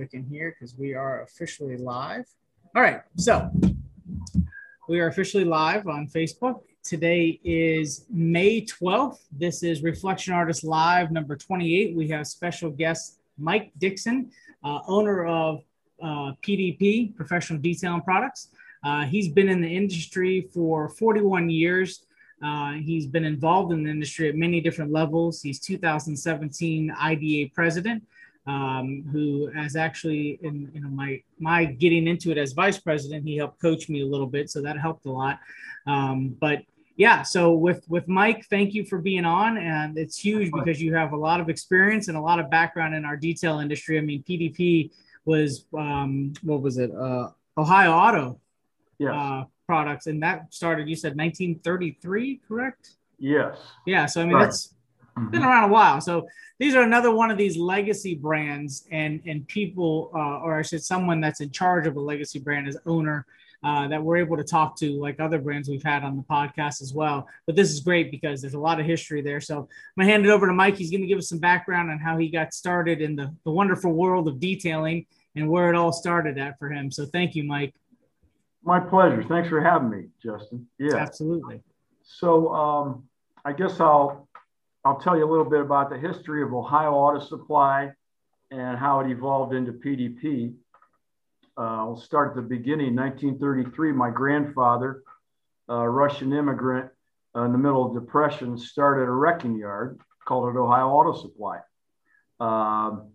Click in here because we are officially live. All right, so we are officially live on Facebook. Today is May 12th. This is Reflection Artist Live number 28. We have special guest Mike Dixon, uh, owner of uh, PDP, Professional Detailing Products. Uh, he's been in the industry for 41 years. Uh, he's been involved in the industry at many different levels. He's 2017 IDA president um, who has actually in you know my my getting into it as vice president he helped coach me a little bit so that helped a lot. Um, but yeah so with with mike thank you for being on and it's huge because you have a lot of experience and a lot of background in our detail industry. I mean pdp was um, what was it? Uh, ohio auto uh, products and that started you said 1933 correct? Yes. Yeah so i mean right. that's mm-hmm. been around a while. So these are another one of these legacy brands, and and people, uh, or I should, someone that's in charge of a legacy brand as owner. Uh, that we're able to talk to, like other brands we've had on the podcast as well. But this is great because there's a lot of history there. So I'm gonna hand it over to Mike. He's gonna give us some background on how he got started in the, the wonderful world of detailing and where it all started at for him. So thank you, Mike. My pleasure. Thanks for having me, Justin. Yeah, absolutely. So um, I guess I'll I'll tell you a little bit about the history of Ohio Auto Supply and how it evolved into PDP. Uh, I'll start at the beginning. 1933, my grandfather, a Russian immigrant uh, in the middle of Depression, started a wrecking yard called it Ohio Auto Supply. Um,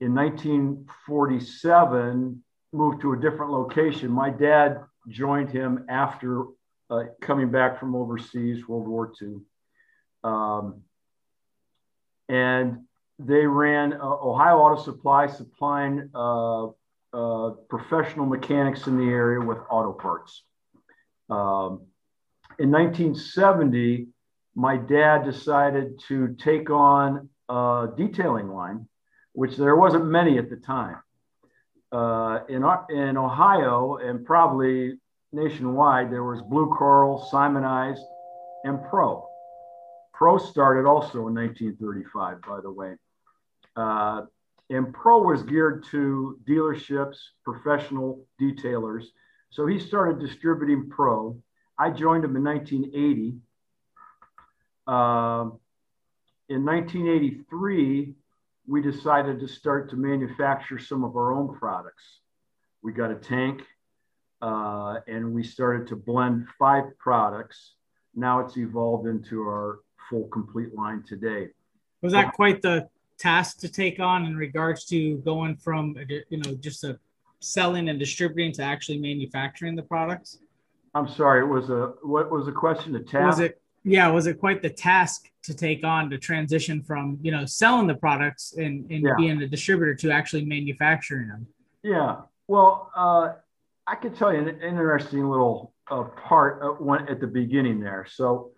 in 1947, moved to a different location. My dad joined him after uh, coming back from overseas, World War II. Um, and they ran uh, Ohio Auto Supply supplying uh, uh, professional mechanics in the area with auto parts. Um, in 1970, my dad decided to take on a detailing line, which there wasn't many at the time. Uh, in, in Ohio and probably nationwide, there was Blue Coral, Simonized, and Pro. Pro started also in 1935, by the way. Uh, and Pro was geared to dealerships, professional detailers. So he started distributing Pro. I joined him in 1980. Uh, in 1983, we decided to start to manufacture some of our own products. We got a tank uh, and we started to blend five products. Now it's evolved into our full complete line today. Was that quite the task to take on in regards to going from you know just a selling and distributing to actually manufacturing the products? I'm sorry, it was a what was the question? The task? Was it yeah, was it quite the task to take on to transition from you know selling the products and, and yeah. being a distributor to actually manufacturing them? Yeah, well, uh, I could tell you an interesting little uh, part one at the beginning there. So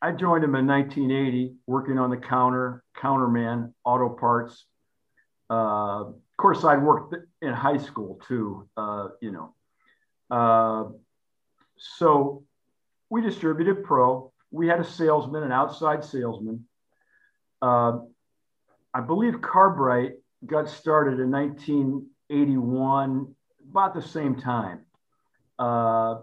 I joined him in 1980, working on the counter, counterman, auto parts. Uh, of course, I'd worked in high school too, uh, you know. Uh, so we distributed Pro. We had a salesman, an outside salesman. Uh, I believe Car-Brite got started in 1981, about the same time. Uh,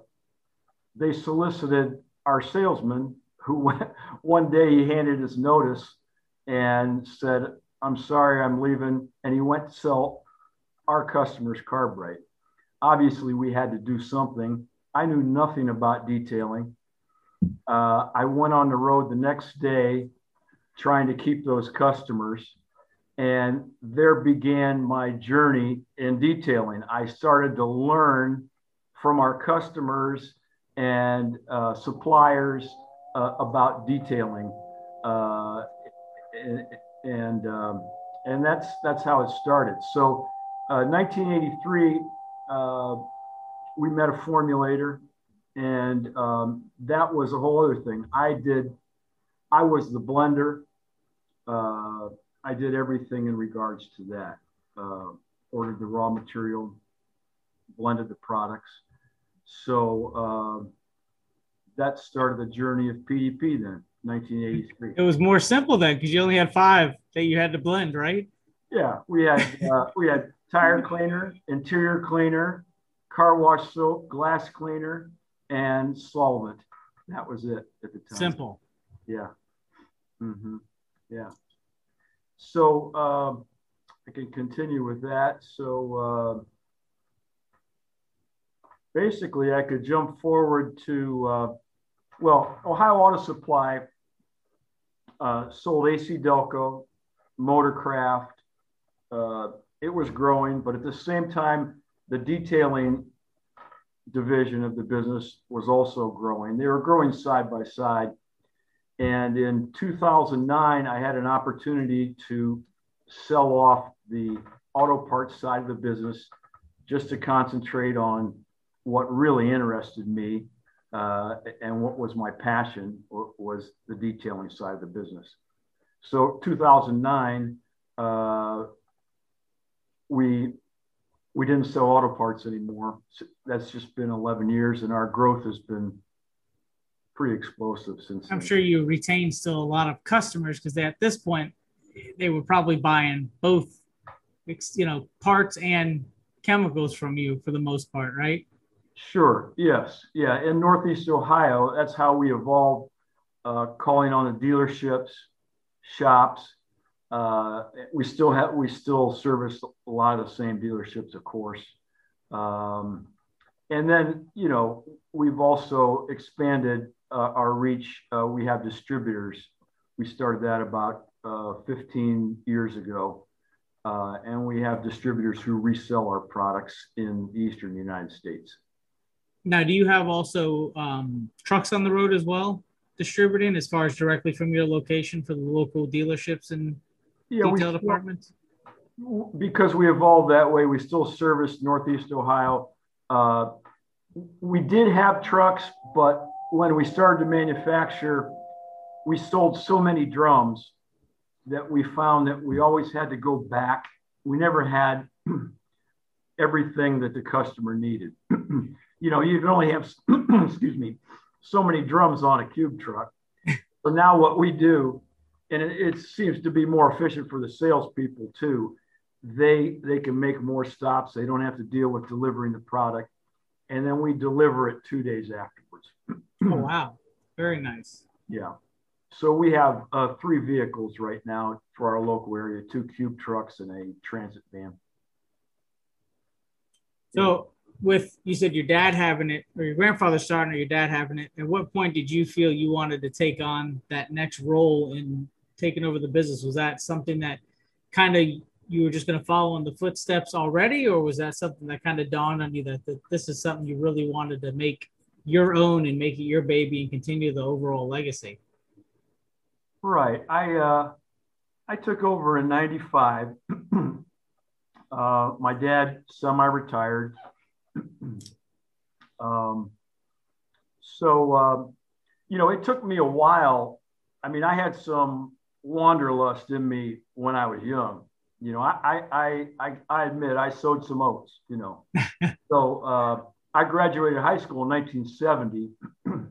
they solicited our salesman who one day he handed his notice and said, I'm sorry, I'm leaving. And he went to sell our customers Car-Brite. Obviously, we had to do something. I knew nothing about detailing. Uh, I went on the road the next day trying to keep those customers. And there began my journey in detailing. I started to learn from our customers and uh, suppliers about detailing. Uh, and, and um, and that's that's how it started. So, uh, 1983, uh, we met a formulator, and um, that was a whole other thing. I did, I was the blender. Uh, I did everything in regards to that. Uh, ordered the raw material, blended the products. So uh, that started the journey of PDP then, 1983. It was more simple then because you only had five that you had to blend, right? Yeah, we had uh, we had tire cleaner, interior cleaner, car wash soap, glass cleaner, and solvent. That was it at the time. Simple. Yeah. Mm-hmm. Yeah. So uh, I can continue with that. So uh, basically, I could jump forward to, uh, well, Ohio Auto Supply uh, sold AC Delco, Motorcraft. Uh, it was growing, but at the same time, the detailing division of the business was also growing. They were growing side by side. And in 2009, I had an opportunity to sell off the auto parts side of the business just to concentrate on what really interested me uh, and what was my passion was the detailing side of the business. So 2009, uh, we we didn't sell auto parts anymore. That's just been 11 years, and our growth has been pretty explosive since. I'm then. sure you retain still a lot of customers because at this point they were probably buying both, you know, parts and chemicals from you for the most part, right? Sure. Yes. Yeah. In Northeast Ohio, that's how we evolved, uh, calling on the dealerships, shops. Uh, we still have we still service a lot of the same dealerships, of course. Um, and then you know we've also expanded uh, our reach. Uh, we have distributors. We started that about uh, 15 years ago. Uh, and we have distributors who resell our products in the eastern United States. Now, do you have also um, trucks on the road as well, distributing as far as directly from your location for the local dealerships and yeah, detail we, departments? Because we evolved that way, we still service Northeast Ohio. Uh, we did have trucks, but when we started to manufacture, we sold so many drums that we found that we always had to go back. We never had everything that the customer needed. you know, you can only have, excuse me, so many drums on a cube truck. So now what we do, and it, it seems to be more efficient for the salespeople too. They they can make more stops. They don't have to deal with delivering the product, and then we deliver it two days afterwards. oh wow, very nice. Yeah. So we have uh, three vehicles right now for our local area: two cube trucks and a transit van. So with you said your dad having it or your grandfather starting or your dad having it at what point did you feel you wanted to take on that next role in taking over the business? Was that something that kind of you were just going to follow in the footsteps already or was that something that kind of dawned on you that, that this is something you really wanted to make your own and make it your baby and continue the overall legacy? Right. I uh i took over in 95 uh my dad semi-retired um, so, um, you know, it took me a while. I mean, I had some wanderlust in me when I was young. You know, I I I, I admit I sowed some oats. You know, so uh, I graduated high school in 1970,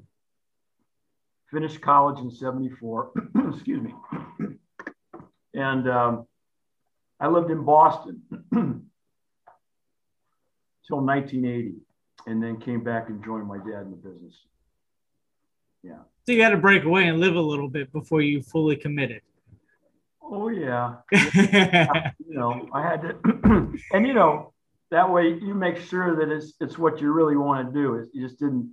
finished college in '74. excuse me, and um, I lived in Boston till 1980, and then came back and joined my dad in the business. Yeah. So you had to break away and live a little bit before you fully committed. Oh yeah. you know, I had to, and you know, that way you make sure that it's it's what you really want to do. Is you just didn't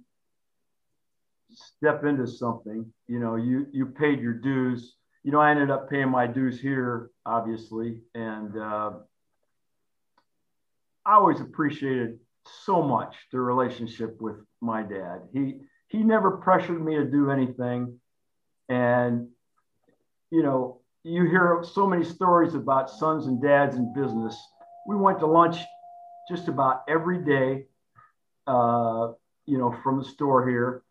step into something. You know, you you paid your dues. You know, I ended up paying my dues here, obviously, and uh, I always appreciated so much the relationship with my dad. He he never pressured me to do anything, and you know you hear so many stories about sons and dads in business. We went to lunch just about every day, uh, you know, from the store here.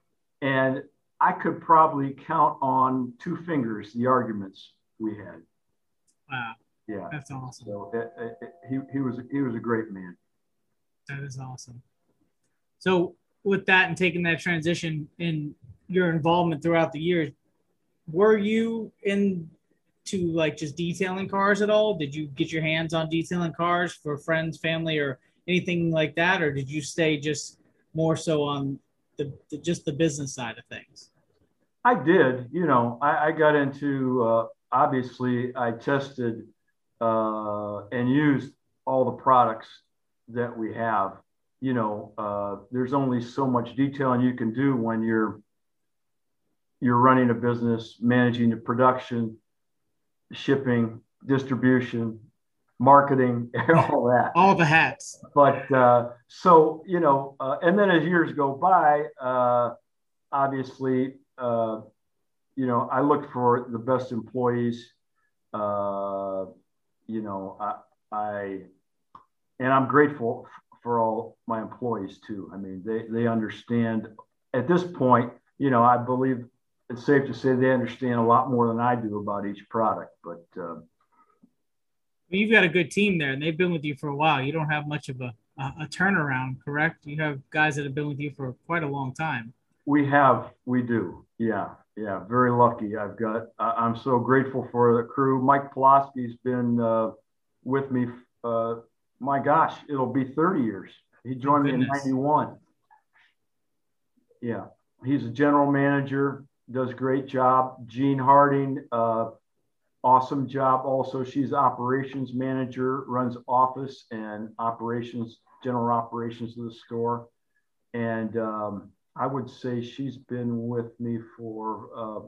And I could probably count on two fingers the arguments we had. Wow. Yeah. That's awesome. So it, it, it, he, he was he was a great man. That is awesome. So with that and taking that transition in your involvement throughout the years, were you in to like just detailing cars at all? Did you get your hands on detailing cars for friends, family, or anything like that, or did you stay just more so on the, the just the business side of things? I did. You know, I, I got into uh, obviously I tested uh, and use all the products that we have. You know, uh, there's only so much detailing you can do when you're you're running a business, managing the production, shipping, distribution, marketing, all that. All the hats. But uh, so you know, uh, and then as years go by, uh, obviously, uh, you know, I look for the best employees. You know, I, I, and I'm grateful for all my employees too. I mean, they they understand at this point. You know, I believe it's safe to say they understand a lot more than I do about each product. But uh, you've got a good team there, and they've been with you for a while. You don't have much of a, a, a turnaround, correct? You have guys that have been with you for quite a long time. We have, we do, yeah, yeah. Very lucky. I've got. I'm so grateful for the crew. Mike Pulaski's been uh, with me. Uh, my gosh, it'll be 30 years. He joined me in '91. Yeah, he's a general manager does a great job. Jean Harding, uh, awesome job. Also, she's operations manager, runs office and operations, general operations of the store. And um, I would say she's been with me for, uh,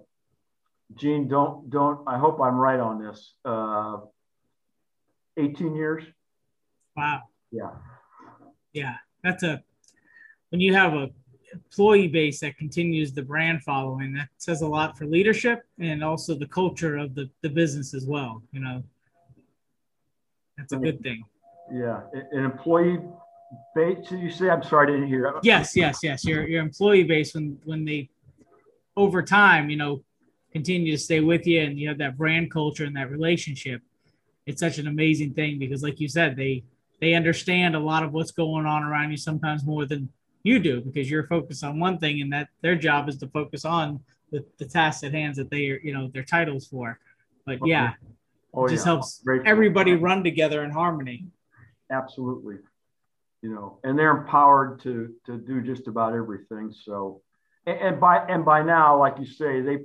Jean, don't, don't, I hope I'm right on this, uh, 18 years. Wow. Yeah. Yeah. That's a, when you have a employee base that continues the brand following. That says a lot for leadership and also the culture of the, the business as well. You know, that's a good thing. Yeah. An employee base, you say, I'm sorry, I didn't hear. Yes, yes, yes. Your, your employee base, when, when they, over time, you know, continue to stay with you and you have that brand culture and that relationship, it's such an amazing thing because like you said, they, they understand a lot of what's going on around you sometimes more than you do because you're focused on one thing and that their job is to focus on the, the tasks at hands that they are you know their titles for but okay. yeah oh, it just yeah. helps Great everybody run together in harmony absolutely you know and they're empowered to to do just about everything so and, and by and by now like you say they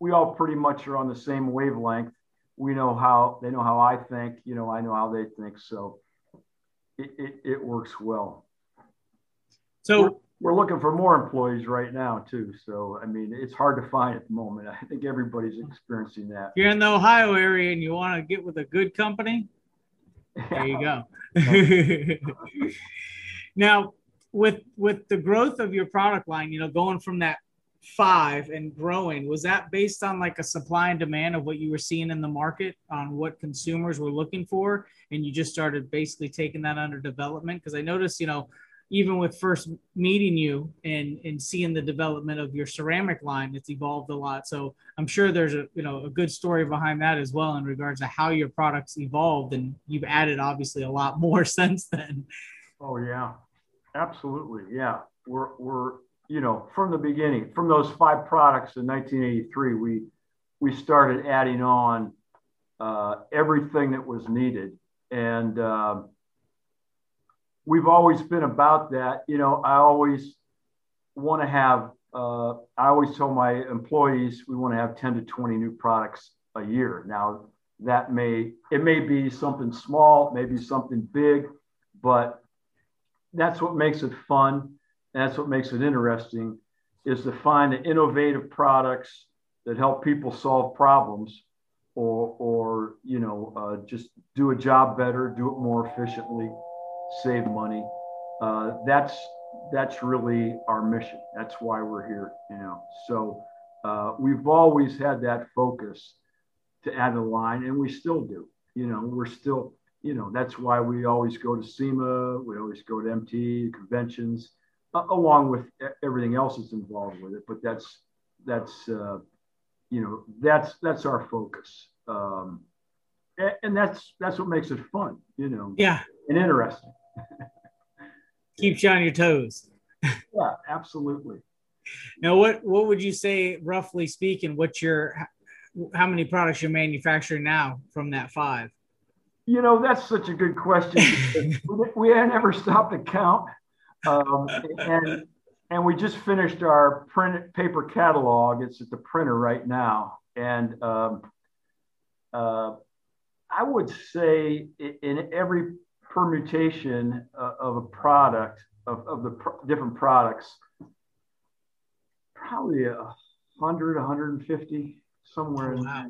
we all pretty much are on the same wavelength we know how they know how i think you know i know how they think so it, it, it works well so we're, we're, looking for more employees right now too. So I mean, it's hard to find at the moment. I think everybody's experiencing that. If you're in the Ohio area and you want to get with a good company, there you go. now, with with the growth of your product line, you know, going from that five and growing, was that based on like a supply and demand of what you were seeing in the market on what consumers were looking for, and you just started basically taking that under development? Because I noticed, you know, even with first meeting you and and seeing the development of your ceramic line it's evolved a lot. So i'm sure there's a you know a good story behind that as well in regards to how your products evolved and you've added obviously a lot more since then. Oh yeah. Absolutely. Yeah. We're we're you know from the beginning from those five products in 1983 we we started adding on uh, everything that was needed. And um, we've always been about that. You know, I always want to have, uh, I always tell my employees we want to have 10 to 20 new products a year. Now, that may, it may be something small, maybe something big, but that's what makes it fun. That's what makes it interesting is to find the innovative products that help people solve problems or, or you know, uh, just do a job better, do it more efficiently save money. Uh, that's that's really our mission. That's why we're here. You know, so uh, we've always had that focus. to add a line, and we still do. You know, we're still, you know, that's why we always go to SEMA, we always go to MT conventions, uh, along with everything else that's involved with it. But that's that's uh, you know that's that's our focus, um, and, and that's that's what makes it fun. You know, yeah, and interesting. Keeps you on your toes. yeah, absolutely. Now, what what would you say, roughly speaking, what's your how many products you're manufacturing now from that five? You know, that's such a good question. we never stopped to count, um, and and we just finished our print paper catalog. It's at the printer right now, and um, uh, I would say in every permutation uh, of a product of, of the pr- different products, probably a hundred, 150 somewhere. Oh, wow.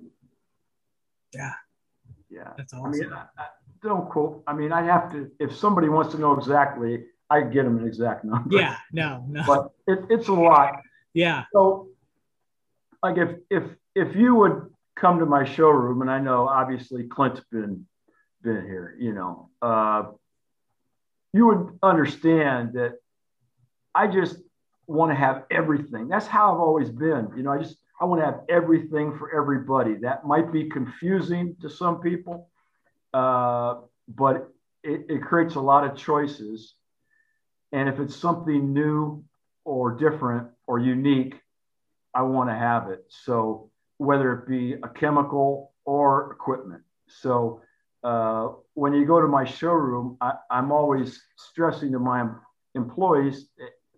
Yeah. Yeah. That's awesome. I mean, I, I, don't quote. I mean, I have to, if somebody wants to know exactly, I get them an exact number. Yeah. No, no. But it, it's a lot. Yeah. So, like, if, if, if you would come to my showroom, and I know obviously Clint's been, been here, you know, uh, you would understand that I just want to have everything. That's how I've always been. You know, I just I want to have everything for everybody. That might be confusing to some people, uh, but it, it creates a lot of choices. And if it's something new or different or unique, I want to have it. So whether it be a chemical or equipment. So uh, when you go to my showroom, I, am always stressing to my employees,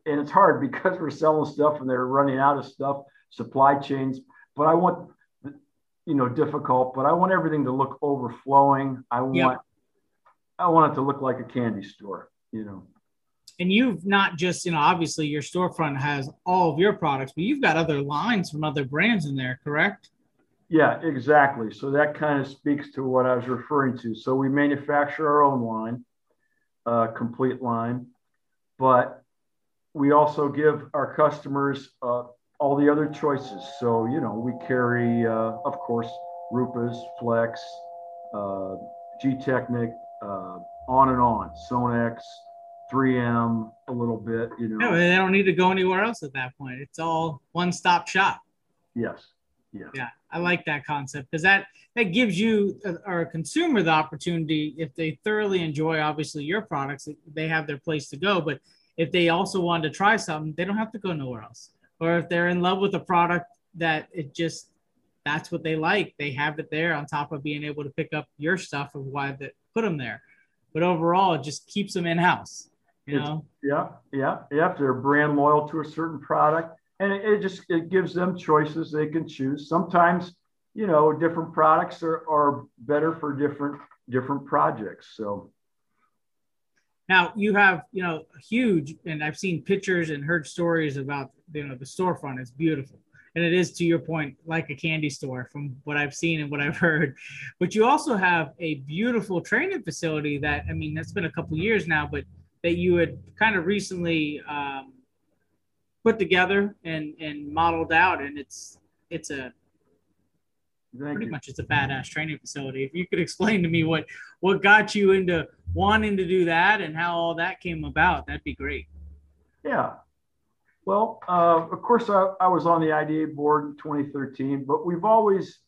and it's hard because we're selling stuff and they're running out of stuff supply chains. But I want, you know, difficult, but I want everything to look overflowing. I want, yep. I want it to look like a candy store, you know. And you've not just, you know, obviously your storefront has all of your products, but you've got other lines from other brands in there, correct? Yeah, exactly. So that kind of speaks to what I was referring to. So we manufacture our own line, uh, complete line, but we also give our customers uh, all the other choices. So, you know, we carry, uh, of course, Rupes, Flex, uh, Gtechniq, uh, on and on, Sonax, 3M, a little bit, you know. No, they don't need to go anywhere else at that point. It's all one stop shop. Yes. Yeah. Yeah. I like that concept because that, that gives you uh, or a consumer the opportunity if they thoroughly enjoy obviously your products, they have their place to go. But if they also want to try something, they don't have to go nowhere else or if they're in love with a product that it just that's what they like they have it there on top of being able to pick up your stuff of why that put them there but overall it just keeps them in house you know yeah yeah yeah they're brand loyal to a certain product and it, it, just it gives them choices they can choose sometimes you know different products are, are better for different different projects so now you have, you know, huge, and I've seen pictures and heard stories about, you know, the storefront It's beautiful. And it is, to your point, like a candy store from what I've seen and what I've heard. But you also have a beautiful training facility that, I mean, that's been a couple years now, but that you had kind of recently um, put together and, and modeled out. And it's, it's a Thank pretty you. much it's a badass training facility. If you could explain to me what what got you into wanting to do that and how all that came about, that'd be great. Yeah. Well, uh, of course, I, I was on the IDA board in 2013, but we've always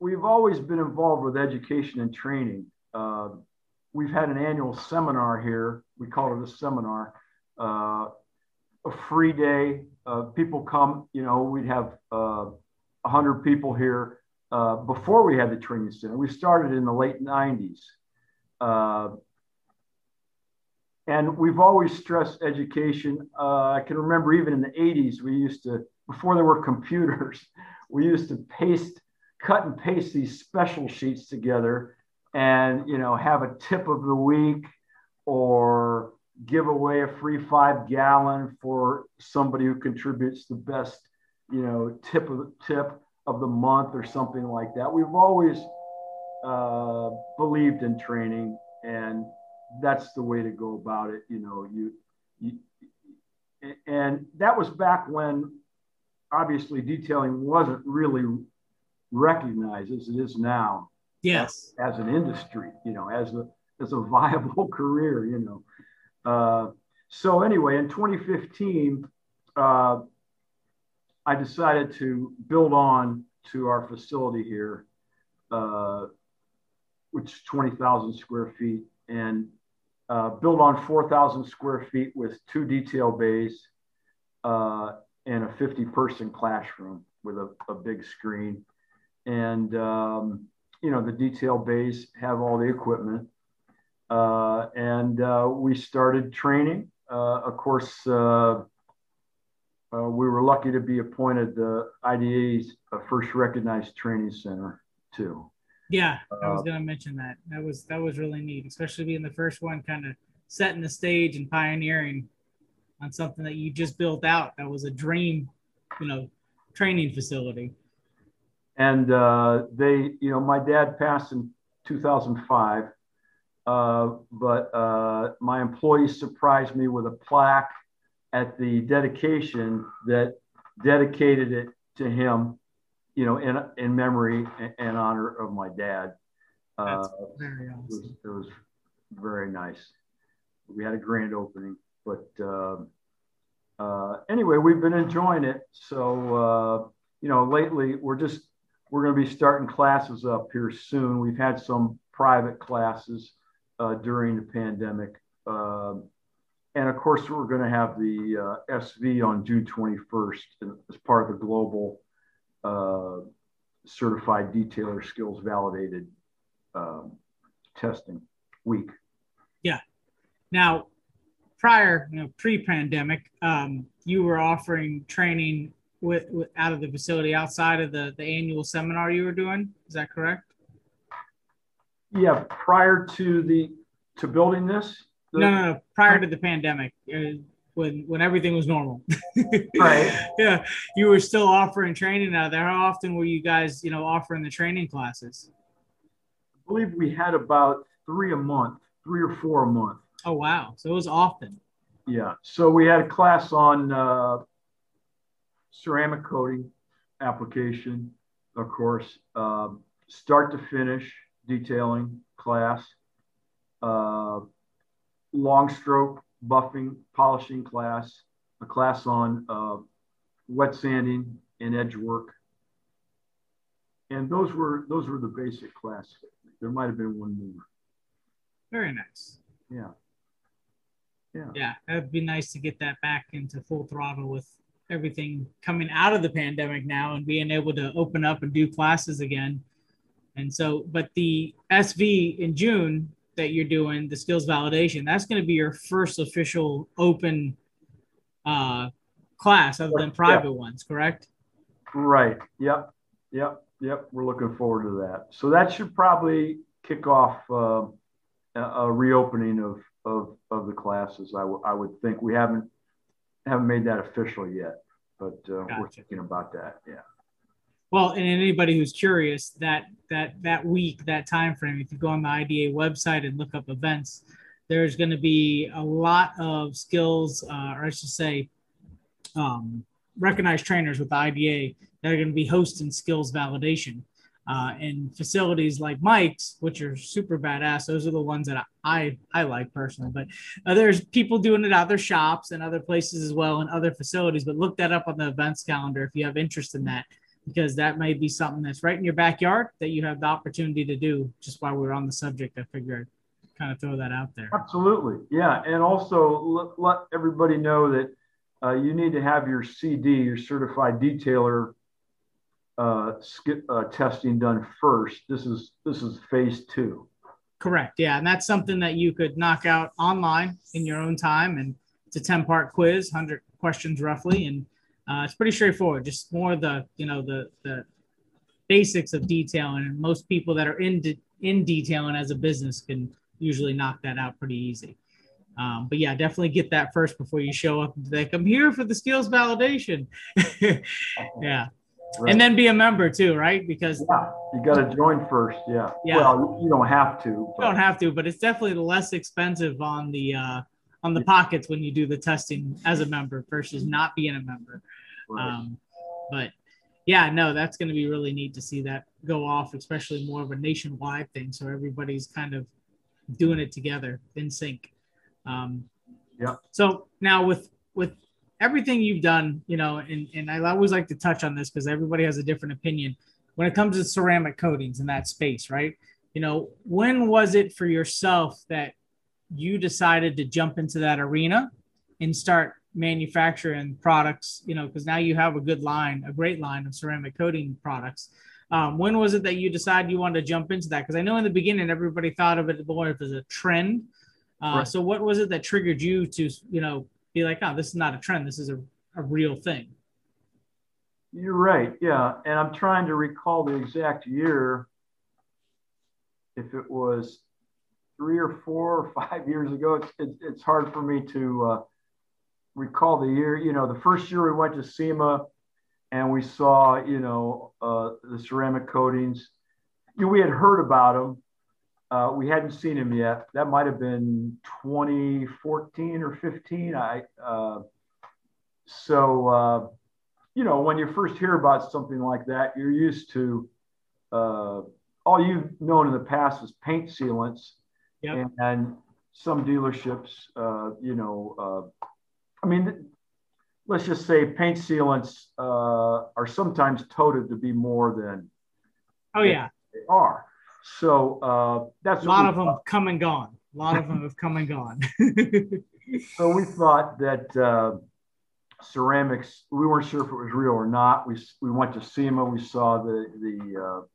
we've always been involved with education and training. Uh, we've had an annual seminar here. We call it a seminar, uh, a free day. Uh, people come. You know, we'd have uh, 100 people here uh, before we had the training center. We started in the late 90s. Uh, and we've always stressed education. Uh, I can remember even in the 80s, we used to, before there were computers, we used to paste, cut and paste these special sheets together and, you know, have a tip of the week or give away a free five gallon for somebody who contributes the best you know, tip of the tip of the month or something like that. We've always uh, believed in training, and that's the way to go about it. You know, you, you and that was back when obviously detailing wasn't really recognized as it is now. Yes. As, as an industry, you know, as a as a viable career, you know. Uh, so anyway, in 2015, uh, I decided to build on to our facility here, uh, which is 20,000 square feet, and uh, build on 4,000 square feet with two detail bays uh, and a 50 person classroom with a, a big screen. And, um, you know, the detail bays have all the equipment. Uh, and uh, we started training. Uh, of course, uh, we were lucky to be appointed the IDA's first recognized training center, too. Yeah, I was gonna mention that. That was that was really neat, especially being the first one, kind of setting the stage and pioneering on something that you just built out. That was a dream, you know, training facility. And uh, they, you know, my dad passed in 2005, uh, but uh, my employees surprised me with a plaque at the dedication that dedicated it to him you know, in in memory and honor of my dad. That's uh, very awesome. It was, it was, very nice. We had a grand opening, but uh, uh, anyway, we've been enjoying it. So uh, you know, lately we're just we're going to be starting classes up here soon. We've had some private classes uh, during the pandemic. Um, and of course, we're going to have the uh, SV on June 21st as part of the global uh, certified detailer skills validated um, testing week. Yeah. Now, prior, you know, pre-pandemic, um, you were offering training with, with, out of the facility outside of the the annual seminar you were doing. Is that correct? Yeah. Prior to the to building this. The, no, no, no. Prior to the pandemic. Uh, when when everything was normal. right. Yeah. You were still offering training out there. How often were you guys, you know, offering the training classes? I believe we had about three a month, three or four a month. Oh wow. So it was often. Yeah. So we had a class on uh, ceramic coating application, of course, um, start to finish detailing class, uh, long stroke buffing, polishing class, a class on uh, wet sanding and edge work. And those were those were the basic classes. There might have been one more. Very nice. Yeah. Yeah. Yeah, It would be nice to get that back into full throttle with everything coming out of the pandemic now and being able to open up and do classes again. And so, but the SV in June that you're doing the skills validation that's going to be your first official open uh, class other than private ones correct? Right yep yep yep we're looking forward to that. So that should probably kick off uh, a reopening of, of of the classes I, w- I would think. We haven't haven't made that official yet but uh, gotcha. we're thinking about that yeah well, and anybody who's curious, that that that week, that time frame, if you go on the IDA website and look up events, there's going to be a lot of skills, uh, or I should say, um, recognized trainers with the IDA that are going to be hosting skills validation. Uh, and facilities like Mike's, which are super badass. Those are the ones that I I like personally. But uh, there's people doing it at other shops and other places as well, and other facilities. But look that up on the events calendar if you have interest in that because that may be something that's right in your backyard that you have the opportunity to do. Just while we're on the subject, I figured I'd kind of throw that out there. Absolutely, yeah, and also let, let everybody know that uh, you need to have your CD, your certified detailer uh, skip, uh, testing done first. This is this is phase two. Correct. Yeah, and that's something that you could knock out online in your own time, and it's a ten part quiz, hundred questions roughly, and uh, it's pretty straightforward, just more the you know the the basics of detailing. And most people that are in de- in detailing as a business can usually knock that out pretty easy. Um, but yeah, definitely get that first before you show up. Like I'm here for the skills validation. yeah. Right. And then be a member too, right? Because yeah, you got to join first. Yeah. yeah. Well, you don't have to. But. You don't have to, but it's definitely less expensive on the uh, on the pockets when you do the testing as a member versus not being a member. Um, but yeah, no, that's going to be really neat to see that go off, especially more of a nationwide thing. So everybody's kind of doing it together in sync. Um, yeah. So now with with everything you've done, you know, and and I always like to touch on this because everybody has a different opinion when it comes to ceramic coatings in that space, right? You know, when was it for yourself that you decided to jump into that arena and start manufacturing products? You know, because now you have a good line, a great line of ceramic coating products. Um, when was it that you decided you wanted to jump into that? Because I know in the beginning everybody thought of it more as a trend. Uh, right. So what was it that triggered you to, you know, be like, oh, this is not a trend. This is a, a real thing. You're right. Yeah. And I'm trying to recall the exact year. If it was three or four or five years ago, it's, it, it's hard for me to uh, recall the year. You know, the first year we went to SEMA and we saw, you know, uh, the ceramic coatings. You know, we had heard about them. Uh, we hadn't seen them yet. That might have been 2014 or 15. I uh, so uh, you know, when you first hear about something like that, you're used to uh, all you've known in the past is paint sealants, yep. and, and, some dealerships, uh, you know, uh, I mean, let's just say paint sealants uh, are sometimes touted to be more than. Oh yeah, they are. So uh, that's a lot of them thought. come and gone. A lot of them have come and gone. so we thought that uh, ceramics. We weren't sure if it was real or not. We we went to SEMA. We saw the the uh,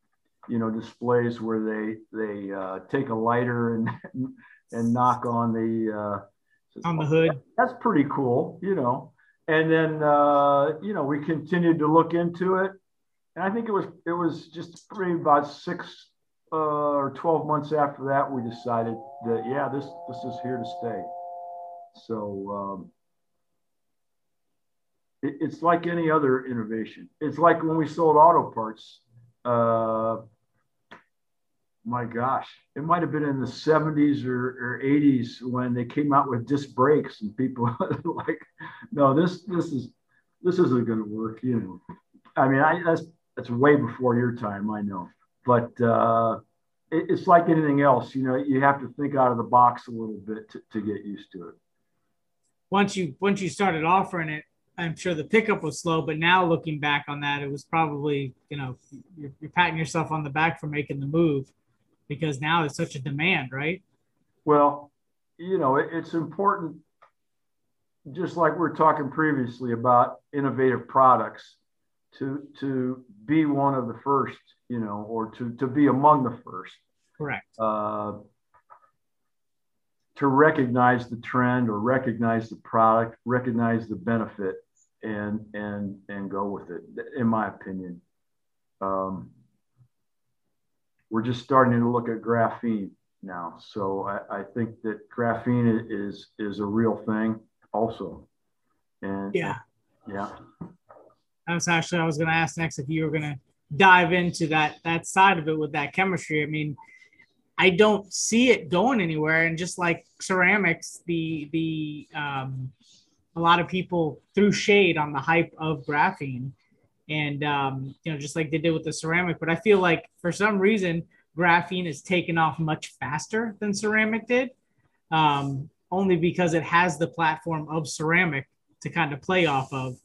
you know displays where they they uh, take a lighter and and knock on the uh, on the hood. That's pretty cool, you know. And then uh, you know we continued to look into it, and I think it was it was just pretty about six uh, or twelve months after that we decided that yeah this this is here to stay. So um, it, it's like any other innovation. It's like when we sold auto parts. Uh, my gosh, it might have been in the 70s or, or 80s when they came out with disc brakes, and people like, no, this this is this isn't going to work. You know, I mean, I, that's that's way before your time, I know, but uh, it, it's like anything else. You know, you have to think out of the box a little bit to, to get used to it. Once you once you started offering it, I'm sure the pickup was slow, but now looking back on that, it was probably, you know, you're, you're, patting yourself on the back for making the move because now it's such a demand, right? Well, you know, it, it's important, just like we are talking previously about innovative products, to to be one of the first, you know, or to to be among the first. Correct. Uh, to recognize the trend or recognize the product, recognize the benefit, and and and go with it. In my opinion, um, we're just starting to look at graphene now. So I, I think that graphene is is a real thing also. And yeah, yeah. That's actually I was going to ask next if you were going to dive into that that side of it with that chemistry. I mean I don't see it going anywhere. And just like ceramics, the the um, a lot of people threw shade on the hype of graphene, and um, you know, just like they did with the ceramic. But I feel like for some reason, graphene is taken off much faster than ceramic did, um, only because it has the platform of ceramic to kind of play off of.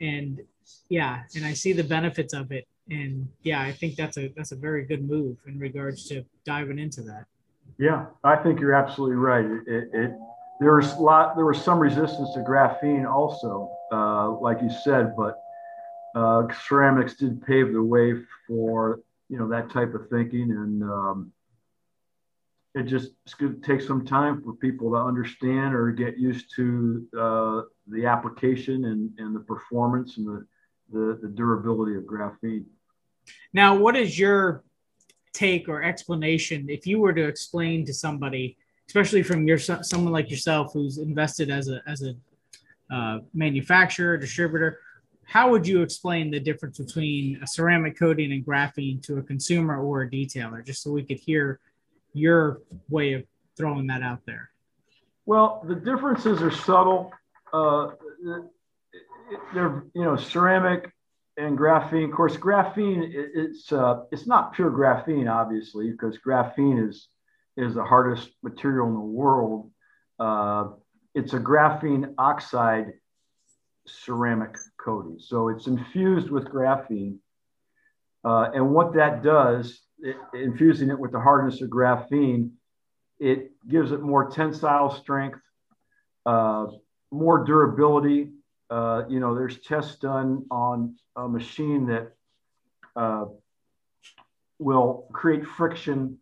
And yeah, and I see the benefits of it and yeah, I think that's a that's a very good move in regards to diving into that. Yeah, I think you're absolutely right. It, it, there was lot there was some resistance to graphene also, uh, like you said, but uh, ceramics did pave the way for you know that type of thinking, and um, it just it's going to take some time for people to understand or get used to uh, the application and, and the performance and the the, the durability of graphene. Now, what is your take or explanation if you were to explain to somebody, especially from your someone like yourself who's invested as a as a uh, manufacturer distributor? How would you explain the difference between a ceramic coating and graphene to a consumer or a detailer, just so we could hear your way of throwing that out there? Well, the differences are subtle. Uh, they're you know ceramic and graphene, of course, graphene it's uh, it's not pure graphene, obviously, because graphene is is the hardest material in the world. Uh, it's a graphene oxide ceramic coating, so it's infused with graphene. Uh, and what that does, it, infusing it with the hardness of graphene, it gives it more tensile strength, uh, more durability, uh, you know, there's tests done on a machine that uh, will create friction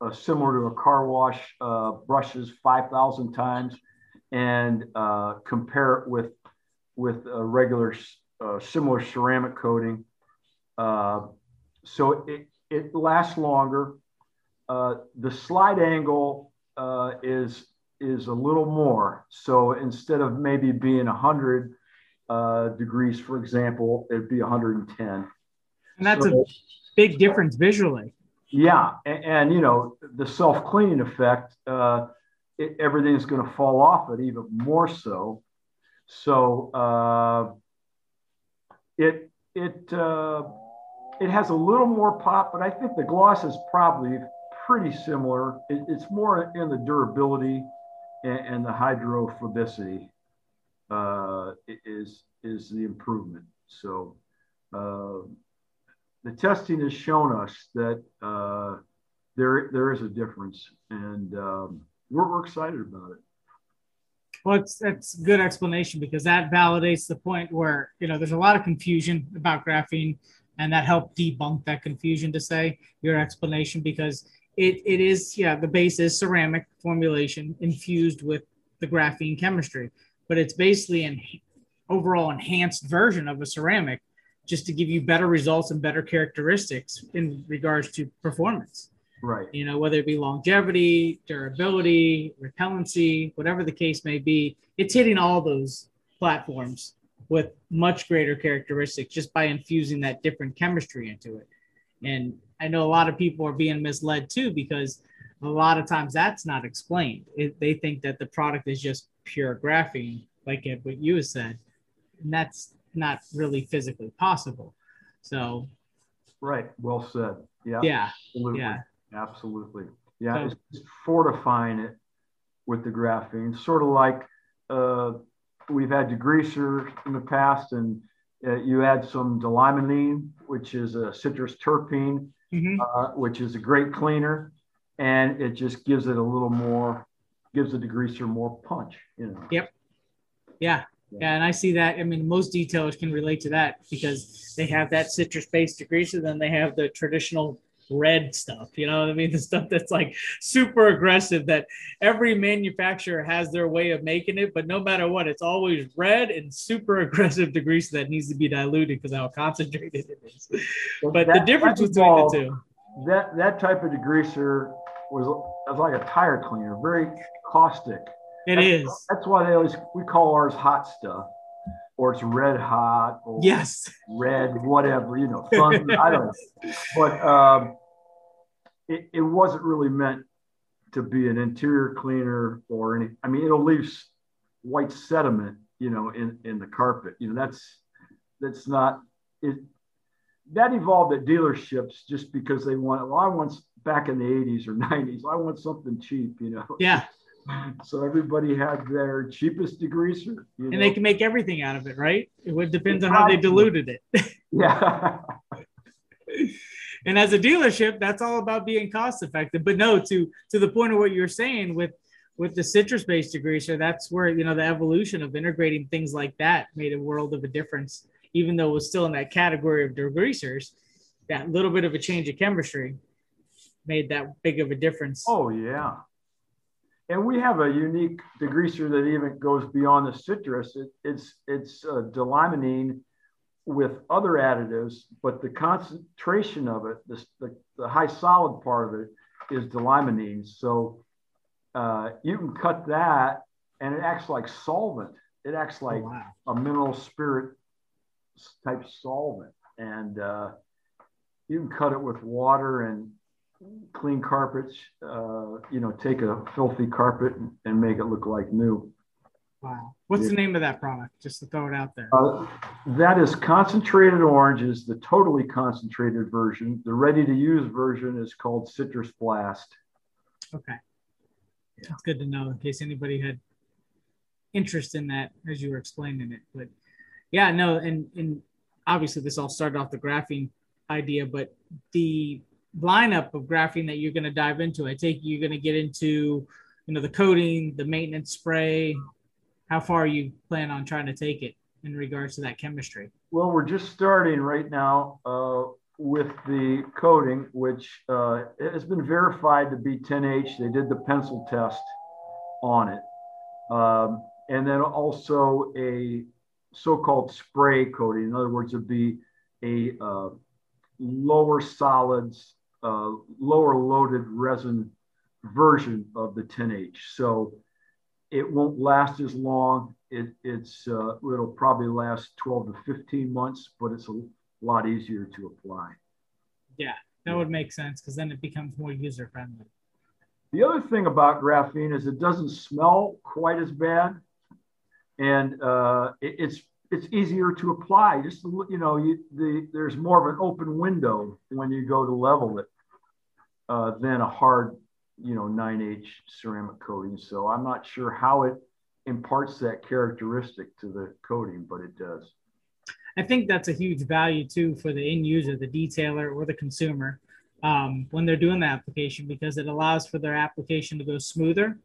uh, similar to a car wash uh, brushes 5,000 times and compare it with, with a regular similar ceramic coating. so it, it lasts longer. the slide angle is is a little more. So instead of maybe being 100 uh, degrees, for example, it'd be 110. And that's so, a big difference visually. Yeah. And, and you know, the self cleaning effect, uh, it, everything's going to fall off it even more so. So uh, it, it, uh, it has a little more pop, but I think the gloss is probably pretty similar. It, it's more in the durability and, and the hydrophobicity uh, is is the improvement. So uh, the testing has shown us that uh, there there is a difference, and um, we're, we're excited about it. Well, it's that's good explanation because that validates the point where you know there's a lot of confusion about graphene, and that helped debunk that confusion to say your explanation because it, it is yeah the base is ceramic formulation infused with the graphene chemistry but it's basically an overall enhanced version of a ceramic just to give you better results and better characteristics in regards to performance right you know whether it be longevity durability repellency whatever the case may be it's hitting all those platforms with much greater characteristics just by infusing that different chemistry into it and I know a lot of people are being misled too because a lot of times that's not explained. It, they think that the product is just pure graphene, like what you said, and that's not really physically possible. So, right, well said. Yeah, yeah, absolutely. yeah, absolutely. Yeah, so, it's fortifying it with the graphene, sort of like uh, we've had degreaser in the past, and uh, you add some d-limonene, which is a citrus terpene mm-hmm. uh, which is a great cleaner, and it just gives it a little more, gives the degreaser more punch. You know. Yep. Yeah. Yeah, and I see that. I mean, most detailers can relate to that because they have that citrus-based degreaser, then they have the traditional red stuff. You know what I mean? The stuff that's like super aggressive that every manufacturer has their way of making it, but no matter what, it's always red and super aggressive degreaser that needs to be diluted because how concentrated it is. but that, the difference between the two. That that type of degreaser was, was like a tire cleaner, very caustic. It that's, is. That's why they always we call ours hot stuff or it's red hot or yes. red whatever you know fun i don't know. But um, it, it wasn't really meant to be an interior cleaner or any i mean it'll leave white sediment you know in in the carpet you know that's that's not it that evolved at dealerships just because they want well i want back in the 80s or 90s i want something cheap you know. Yeah so everybody had their cheapest degreaser. And know? they can make everything out of it, right? It depends on how they diluted it. yeah. and as a dealership, that's all about being cost effective. But no, to to the point of what you're saying with with the citrus based degreaser, that's where you know the evolution of integrating things like that made a world of a difference. Even though it was still in that category of degreasers, that little bit of a change of chemistry made that big of a difference. Oh yeah, and we have a unique degreaser that even goes beyond the citrus. It, it's it's uh, d-limonene with other additives, but the concentration of it, the, the, the high solid part of it, is d-limonene. So uh, you can cut that, and it acts like solvent. It acts like oh, wow. a mineral spirit type solvent, and uh, you can cut it with water and clean carpets, uh, you know, take a filthy carpet and make it look like new. Wow. What's yeah. the name of that product? Just to throw it out there. Uh, that is concentrated oranges, the totally concentrated version. The ready to use version is called Citrus Blast. Okay. Yeah. It's good to know in case anybody had interest in that as you were explaining it. But yeah, no, and and obviously this all started off the graphene idea, but the lineup of graphene that you're going to dive into, I take you're going to get into, you know, the coating, the maintenance spray. How far you plan on trying to take it in regards to that chemistry? Well, we're just starting right now uh, with the coating, which uh, has been verified to be 10H. They did the pencil test on it. Um, and then also a so-called spray coating. In other words, it'd be a uh, lower solids, uh, lower loaded resin version of the 10H. So it won't last as long. It, it's uh, it'll probably last 12 to 15 months, but it's a lot easier to apply. Yeah, that would make sense because then it becomes more user friendly. The other thing about graphene is it doesn't smell quite as bad and uh, it, it's it's easier to apply. Just you know, you, the, there's more of an open window when you go to level it uh, than a hard, you know, 9H ceramic coating. So I'm not sure how it imparts that characteristic to the coating, but it does. I think that's a huge value too for the end user, the detailer, or the consumer um, when they're doing the application because it allows for their application to go smoother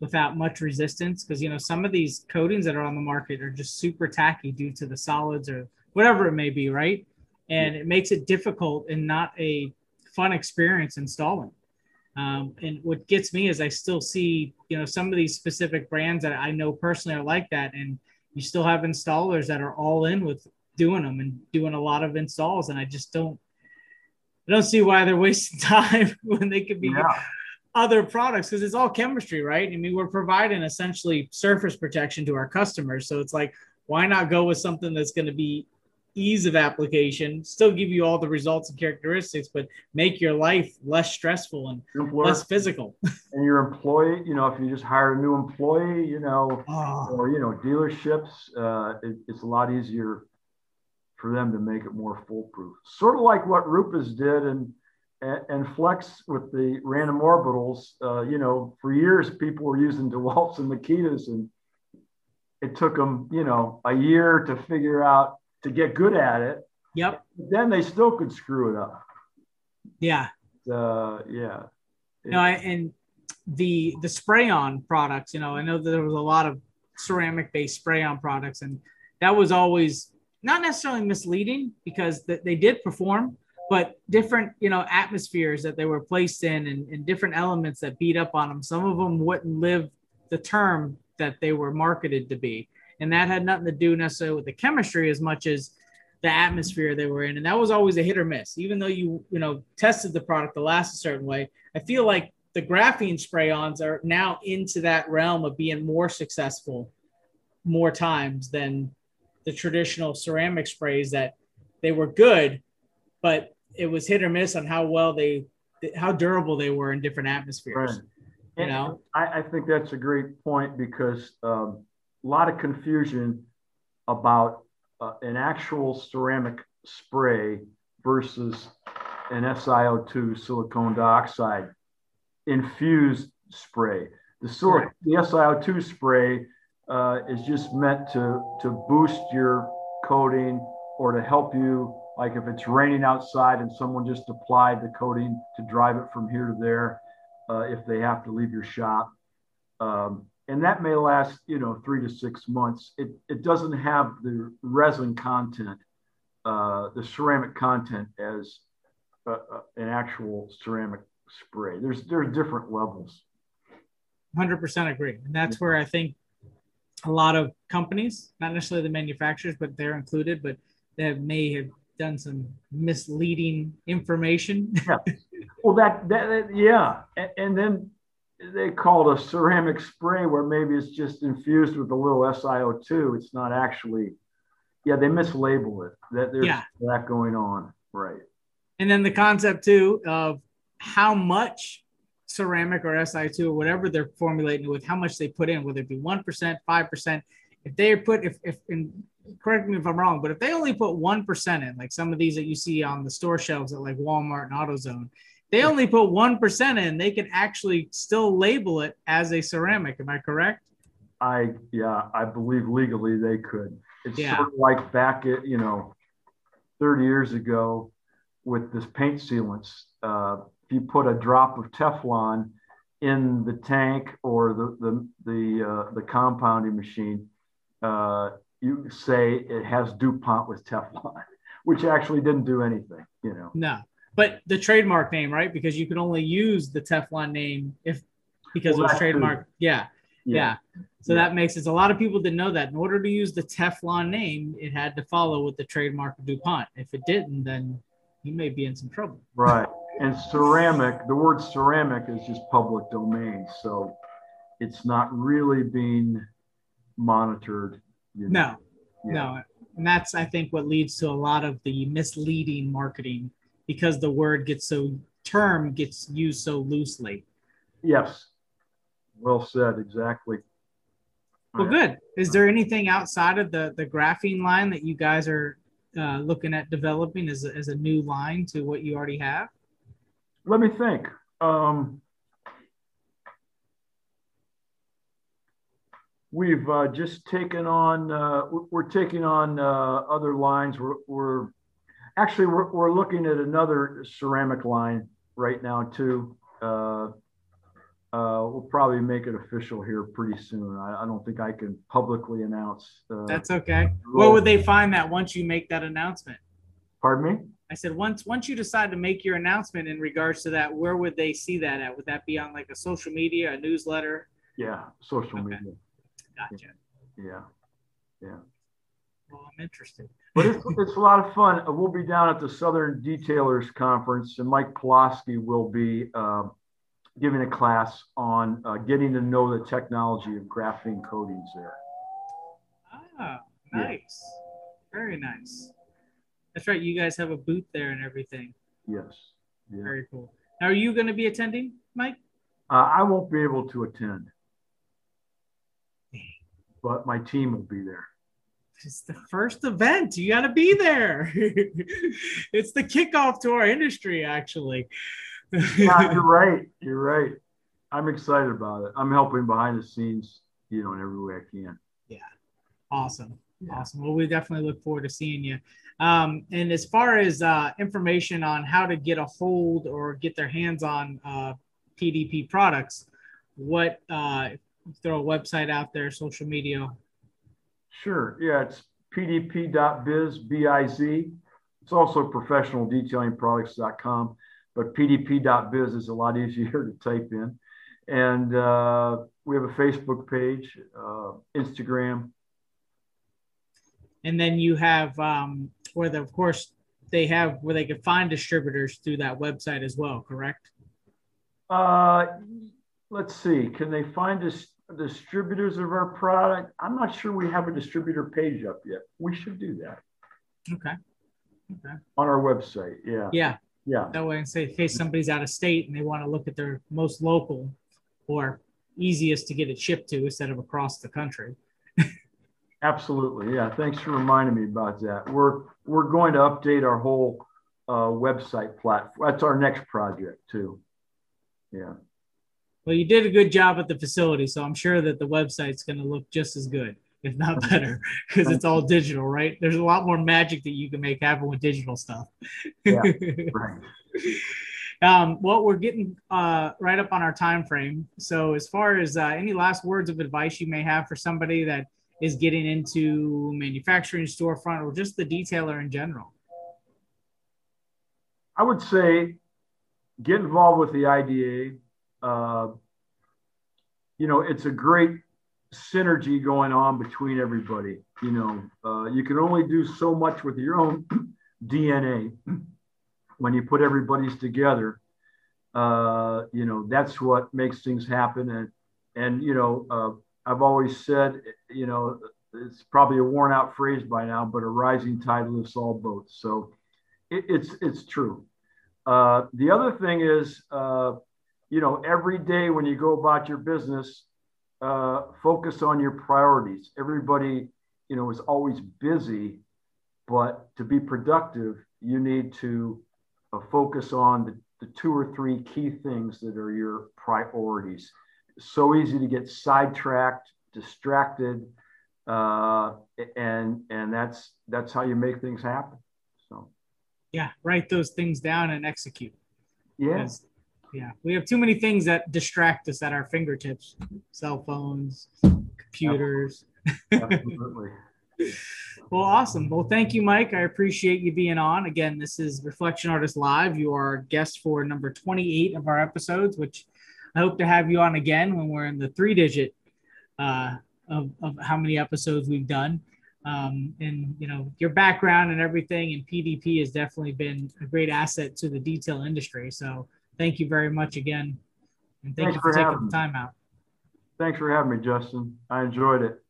without much resistance because you know some of these coatings that are on the market are just super tacky due to the solids or whatever it may be right? And it makes it difficult and not a fun experience installing. Um, and what gets me is i still see you know some of these specific brands that i know personally are like that and you still have installers that are all in with doing them and doing a lot of installs and i just don't i don't see why they're wasting time when they could be yeah other products because it's all chemistry, right? I mean, we're providing essentially surface protection to our customers. So it's like, why not go with something that's going to be ease of application, still give you all the results and characteristics, but make your life less stressful and employer, less physical. and your employee, you know, if you just hire a new employee, you know, oh. or, you know, dealerships, uh, it, it's a lot easier for them to make it more foolproof. Sort of like what Rupes did and and, flex with the random orbitals. Uh, you know, for years people were using DeWalt's and Makitas, and it took them, you know, a year to figure out to get good at it. Yep. Then they still could screw it up. Yeah. Uh, yeah. No, I, and the the spray on products. You know, I know that there was a lot of ceramic based spray on products, and that was always not necessarily misleading because th- they did perform but different you know atmospheres that they were placed in and, and, different elements that beat up on them. Some of them wouldn't live the term that they were marketed to be. And that had nothing to do necessarily with the chemistry as much as the atmosphere they were in. And that was always a hit or miss. Even though you you know tested the product to last a certain way i feel like the graphene spray-ons are now into that realm of being more successful more times than the traditional ceramic sprays that they were good but it was hit or miss on how well they how durable they were in different atmospheres. Right. You know, I, I, think that's a great point because um, a lot of confusion about uh, an actual ceramic spray versus an SiO2 silicon dioxide infused spray. The, sil- right. the SiO2 spray uh, is just meant to, to boost your coating or to help you like if it's raining outside and someone just applied the coating to drive it from here to there, uh, if they have to leave your shop. Um, and that may last, you know, three to six months. It, it doesn't have the resin content, uh, the ceramic content as a, a, an actual ceramic spray. There's, there's different levels. 100% agree. And that's where I think a lot of companies, not necessarily the manufacturers, but they're included, but that may have done some misleading information. yeah. Well, that, that, that yeah. And, and, then they called a ceramic spray where maybe it's just infused with a little SiO2. It's not actually, yeah, they mislabel it. That there's yeah. that going on. Right. And then the concept too of how much ceramic or SiO2 or whatever they're formulating with, how much they put in, whether it be 1%, 5%. If they put, if, if, and correct me if I'm wrong, but if they only put 1% in, like some of these that you see on the store shelves at like Walmart and AutoZone, they only put 1% in, they can actually still label it as a ceramic. Am I correct? I, yeah, I believe legally they could. It's Yeah. sort of like back at, you know, 30 years ago with this paint sealants. Uh, if you put a drop of Teflon in the tank or the, the, the, uh, the compounding machine, uh, you say it has DuPont with Teflon, which actually didn't do anything, you know. No, but the trademark name, right? Because you can only use the Teflon name if because Well, it was true. trademarked. Yeah, yeah. So Yeah. that makes it. A lot of people didn't know that. In order to use the Teflon name, it had to follow with the trademark of DuPont. If it didn't, then you may be in some trouble. Right. And ceramic, the word ceramic is just public domain. So it's not really being monitored. You know. No, Yeah. no, and that's I think what leads to a lot of the misleading marketing because the word gets so term gets used so loosely. Yes. Well said. Exactly. Well, good. Is there anything outside of the the graphene line that you guys are uh, looking at developing as a, as a new line to what you already have? Let me think. Um, we've uh, just taken on, uh, we're- taking on uh, other lines. We're, we're actually, we're, we're looking at another ceramic line right now too. Uh, uh, we'll probably make it official here pretty soon. I, I don't think I can publicly announce. Uh, That's okay. Where would they find that once you make that announcement? Pardon me? I said once once you decide to make your announcement in regards to that, where would they see that at? Would that be on like a social media, a newsletter? Yeah, social Okay. media. Gotcha. Yeah. Yeah. Well, I'm interested. But it's, it's a lot of fun. Uh, We'll be down at the Southern Detailers Conference, and Mike Pulaski will be uh, giving a class on uh, getting to know the technology of graphene coatings there. Ah, Yeah. nice. Very nice. That's right. You guys have a booth there and everything. Yes. Yeah. Very cool. Now, are you going to be attending, Mike? Uh, I won't be able to attend, but my team will be there. It's the first event. You got to be there. it's the kickoff to our industry, actually. Yeah, you're right. You're right. I'm excited about it. I'm helping behind the scenes, you know, in every way I can. Yeah. Awesome. Yeah. Awesome. Well, we definitely look forward to seeing you. Um, and as far as uh, information on how to get a hold or get their hands on uh, PDP products, what uh, throw a website out there, social media. Sure. Yeah, it's pdp.biz, B-I-Z. It's also professionaldetailingproducts.com, but pdp.biz is a lot easier to type in. And uh, we have a Facebook page, uh, Instagram. And then you have um, where, the, of course, they have where they can find distributors through that website as well, correct? Uh, let's see, can they find us distributors of our product? I'm not sure we have a distributor page up yet. We should do that Okay. Okay. on our website. Yeah. Yeah. Yeah. That way, and say, hey, somebody's out of state and they want to look at their most local or easiest to get it shipped to instead of across the country. Absolutely. Yeah. Thanks for reminding me about that. We're we're going to update our whole uh, website platform. That's our next project too. Yeah. Well, you did a good job at the facility, so I'm sure that the website's going to look just as good, if not better, because it's all digital, right? There's a lot more magic that you can make happen with digital stuff. Yeah. Right. um, well, we're getting uh, right up on our time frame. So, as far as uh, any last words of advice you may have for somebody that is getting into manufacturing storefront or just the detailer in general. I would say get involved with the IDA. Uh, you know, it's a great synergy going on between everybody. You know, uh, you can only do so much with your own DNA when you put everybody's together. Uh, you know, that's what makes things happen. And, and you know, uh, I've always said, you know, it's probably a worn out phrase by now, but a rising tide lifts all boats. So it, it's, it's true. Uh, the other thing is, uh, you know, every day when you go about your business, uh, focus on your priorities. Everybody, you know, is always busy, but to be productive, you need to uh, focus on the, the two or three key things that are your priorities. so easy to get sidetracked, distracted, uh, and and that's that's how you make things happen. So, yeah, write those things down and execute. Yeah, yeah, we have too many things that distract us at our fingertips: cell phones, computers. Absolutely. well, awesome. Well, thank you, Mike. I appreciate you being on. Again, this is Reflection Artist Live. You are a guest for number 28 of our episodes, which I hope to have you on again when we're in the three digit uh, of, of how many episodes we've done. Um, and you know your background and everything in PDP has definitely been a great asset to the detail industry. So thank you very much again, and thank Thanks you for, for taking the time out. Thanks for having me, Justin. I enjoyed it.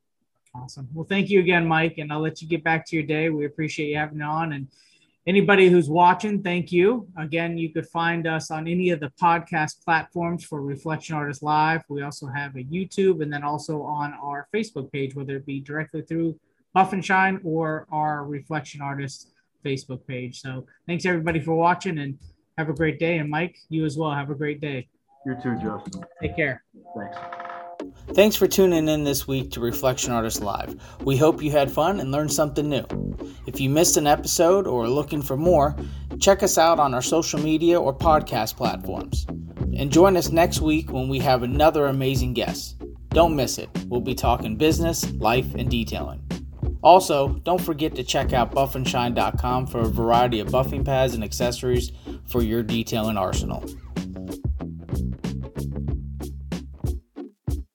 Awesome. Well, thank you again, Mike, and I'll let you get back to your day. We appreciate you having on, and anybody who's watching, thank you. Again, you could find us on any of the podcast platforms for Reflection Artist Live. We also have a YouTube, and then also on our Facebook page, whether it be directly through Buff and Shine or our Reflection Artist Facebook page. So, thanks everybody for watching, and have a great day. And Mike, you as well. Have a great day. You too, Justin. Take care. Thanks. Thanks for tuning in this week to Reflection Artist Live. We hope you had fun and learned something new. If you missed an episode or are looking for more, check us out on our social media or podcast platforms. And join us next week when we have another amazing guest. Don't miss it. We'll be talking business, life, and detailing. Also, don't forget to check out buffandshine.com for a variety of buffing pads and accessories for your detailing arsenal.